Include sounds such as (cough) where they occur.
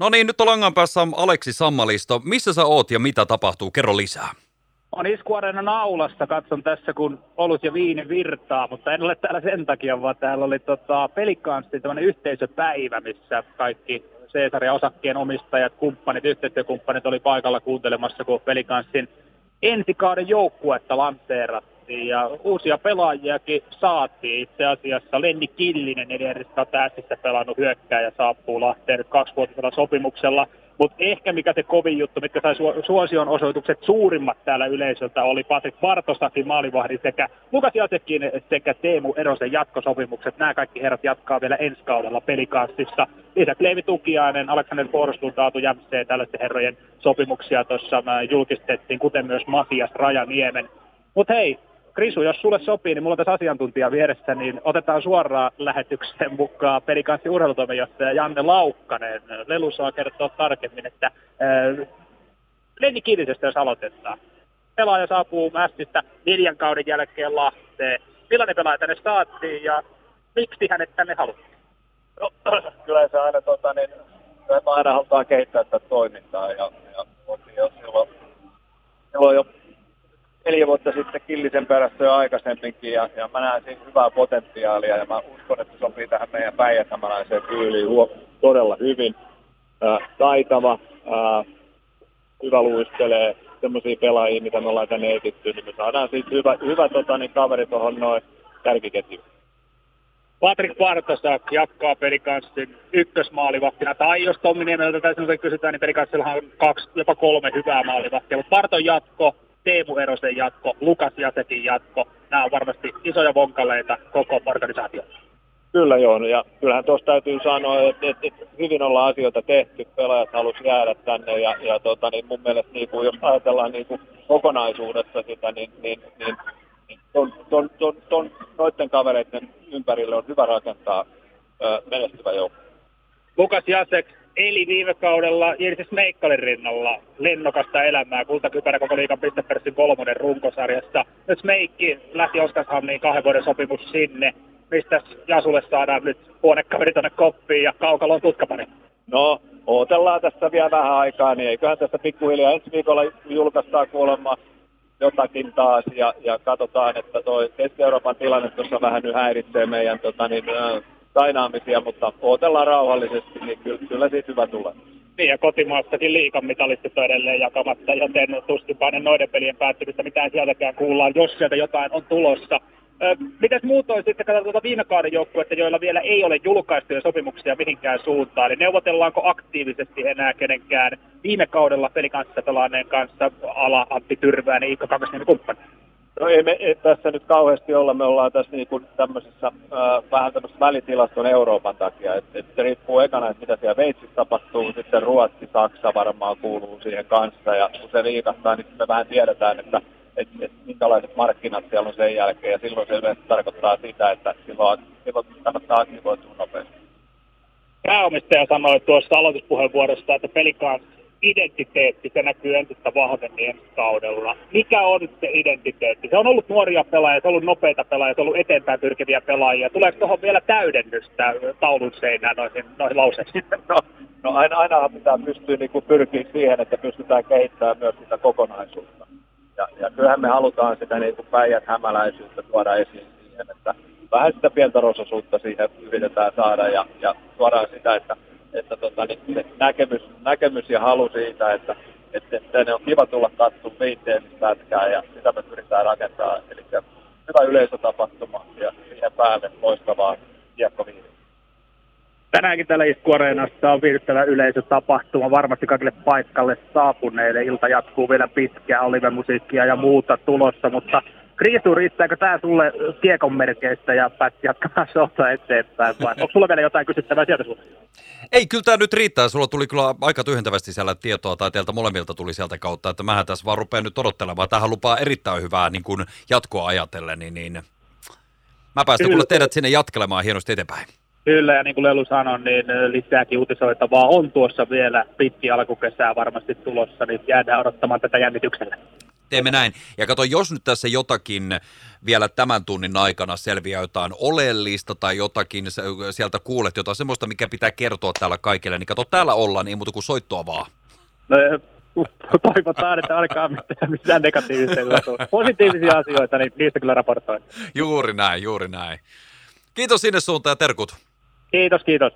No niin, nyt on langan päässä Aleksi Sammalisto. Missä sä oot ja mitä tapahtuu? Kerro lisää. On Iskuareenan aulassa, katson tässä kun olut ja viini virtaa, mutta en ole täällä sen takia, vaan täällä oli tota, pelikanssi tämmöinen yhteisöpäivä, missä kaikki Caesaria osakkeen omistajat, kumppanit, yhteistyökumppanit oli paikalla kuuntelemassa, kun pelikanssin ensikauden joukkuetta lanseerattiin ja uusia pelaajiakin saatiin. Itse asiassa Lenni Killinen, edellistä tähtissä pelannut hyökkääjä, saapuu Lahteen nyt kaksivuotisella sopimuksella – mutta ehkä mikä se kovin juttu, mitkä sai suosion osoitukset suurimmat täällä yleisöltä, oli Patrik Bartosakin maalivahdin sekä Lukas Jasekin sekä Teemu Erosen jatkosopimukset. Nämä kaikki herrat jatkaa vielä ensi kaudella pelikanssissa. Lisäksi Leivi Tukiainen, Alexander Forstun, Taatu Jämsee, tällaisten herrojen sopimuksia tuossa julkistettiin, kuten myös Matias Rajaniemen. Mutta hei, Krisu, jos sulle sopii, niin mulla on tässä asiantuntija vieressä, niin otetaan suoraan lähetykseen mukaan pelikanssi urheilutoimijohtaja Janne Laukkanen. Lelu saa kertoa tarkemmin, että äh, Lenni Kiilisestä jos aloitetaan. Pelaaja saapuu Mästistä neljän kauden jälkeen Lahteen. Millainen pelaaja tänne saatiin ja miksi hänet tänne haluttiin? No, (clears throat) kyllä se aina, tota, niin, aina halutaan kehittää tätä toimintaa ja, ja jo silloin, neljä vuotta sitten Killisen perässä jo aikaisemminkin ja, ja mä näen siinä hyvää potentiaalia ja mä uskon, että se sopii tähän meidän päijätämäläiseen tyyliin huo, todella hyvin. Ää, taitava, ää, hyvä luistelee, semmoisia pelaajia, mitä me ollaan tänne etitty, niin me saadaan siitä hyvä, hyvä tota, niin kaveri tuohon noin kärkiketjuun. Patrik Bartosak jatkaa pelikanssin ykkösmaalivahtina, tai jos Tommi Niemeltä tässä kysytään, niin pelikanssillahan on kaksi, jopa kolme hyvää maalivahtia, mutta Barton jatko, Teemu Erosen jatko, Lukas Jasekin jatko. Nämä on varmasti isoja vonkaleita koko organisaatio. Kyllä joo, ja kyllähän tuossa täytyy sanoa, että, että, että hyvin ollaan asioita tehty, pelaajat halusivat jäädä tänne, ja, ja tota, niin mun mielestä niin kuin, jos ajatellaan niin kuin kokonaisuudessa sitä, niin, niin, niin ton, ton, ton, ton, noiden kavereiden ympärille on hyvä rakentaa ö, menestyvä joukko. Lukas Jasek eli viime kaudella Jirsi Smeikkalin rinnalla lennokasta elämää kultakypärä koko liikan pistepörssin kolmonen runkosarjassa. Nyt Smeikki lähti Oskarshamniin kahden vuoden sopimus sinne. Mistä Jasulle saadaan nyt huonekaveri tuonne koppiin ja kaukalon tutkapari? No, odotellaan tässä vielä vähän aikaa, niin eiköhän tässä pikkuhiljaa ensi viikolla julkaistaan kuulemma jotakin taas ja, ja katsotaan, että tuo Keski-Euroopan tilanne tuossa vähän nyt häiritsee meidän tota, niin, sainaamisia, mutta odotellaan rauhallisesti, niin kyllä, kyllä siitä hyvä tulee. Niin, ja kotimaassakin liikan mitalistit on edelleen jakamatta, joten tuskinpa ne noiden pelien päättymistä mitään sieltäkään kuullaan, jos sieltä jotain on tulossa. Mitäs muutoin sitten katsotaan tuota viime kauden joukkuetta, joilla vielä ei ole julkaistuja sopimuksia mihinkään suuntaan, Eli neuvotellaanko aktiivisesti enää kenenkään viime kaudella pelikanssa kanssa ala Antti Tyrväinen, Iikka Kangasniemi kumppani? No ei me ei tässä nyt kauheasti olla, me ollaan tässä niin kuin tämmöisessä äh, vähän tämmöisessä välitilaston Euroopan takia, että et se riippuu ekana, että mitä siellä Veitsissä tapahtuu, sitten Ruotsi, Saksa varmaan kuuluu siihen kanssa, ja kun se liikastaa, niin me vähän tiedetään, että et, et minkälaiset markkinat siellä on sen jälkeen, ja silloin se yleensä tarkoittaa sitä, että silloin, silloin kannattaa aktivoitua nopeasti. Pääomistaja sanoi tuossa aloituspuheenvuorossa, että pelikaan identiteetti, se näkyy entistä vahvemmin ensi kaudella. Mikä on se identiteetti? Se on ollut nuoria pelaajia, se on ollut nopeita pelaajia, se on ollut eteenpäin pyrkiviä pelaajia. Tuleeko tuohon vielä täydennystä taulun seinään noihin, noihin lauseisiin? (laughs) No, no aina, aina pitää pystyä niin kuin pyrkiä siihen, että pystytään kehittämään myös sitä kokonaisuutta. Ja, ja kyllähän me halutaan sitä niin kuin päijät hämäläisyyttä tuoda esiin siihen, että vähän sitä pientä rososuutta siihen yritetään saada ja, ja tuodaan sitä, että että tota, niin se näkemys, näkemys ja halu siitä, että, että, että ne on kiva tulla katsomaan viitteellispätkää ja sitä me pyritään rakentaa. Eli hyvä yleisötapahtuma ja siihen päälle loistavaa kiekkoviihdyä. Tänäänkin täällä Isku-areenassa on viihdyttävä yleisötapahtuma. Varmasti kaikille paikalle saapuneille. Ilta jatkuu vielä pitkään, olive-musiikkia ja muuta tulossa, mutta Kriisu, riittääkö tämä sulle kiekon merkeistä ja pääsit jatkamaan showta eteenpäin vai onko sulla vielä jotain kysyttävää sieltä sulle? Ei, kyllä tämä nyt riittää. Sulla tuli kyllä aika tyhjentävästi siellä tietoa, tai teiltä molemmilta tuli sieltä kautta, että mähän tässä vaan rupean nyt odottelemaan. Tähän lupaa erittäin hyvää niin kuin jatkoa ajatellen, niin, niin mä päästän kyllä teidät sinne jatkelemaan hienosti eteenpäin. Kyllä, ja niin kuin Lelu sanoi, niin lisääkin uutisoitavaa on tuossa vielä pitki alkukesää varmasti tulossa, niin jäädään odottamaan tätä jännityksellä. Teemme näin. Ja kato, jos nyt tässä jotakin vielä tämän tunnin aikana selviää jotain oleellista tai jotakin, sieltä kuulet jotain semmoista, mikä pitää kertoa täällä kaikille, niin kato, täällä ollaan, niin muuta kuin soittoa vaan. No, (laughs) toivotaan, että alkaa mitään, mitään negatiivisia. Positiivisia asioita, niin niistä kyllä raportoin. Juuri näin, juuri näin. Kiitos sinne suuntaan ja terkut. Kiitos, kiitos.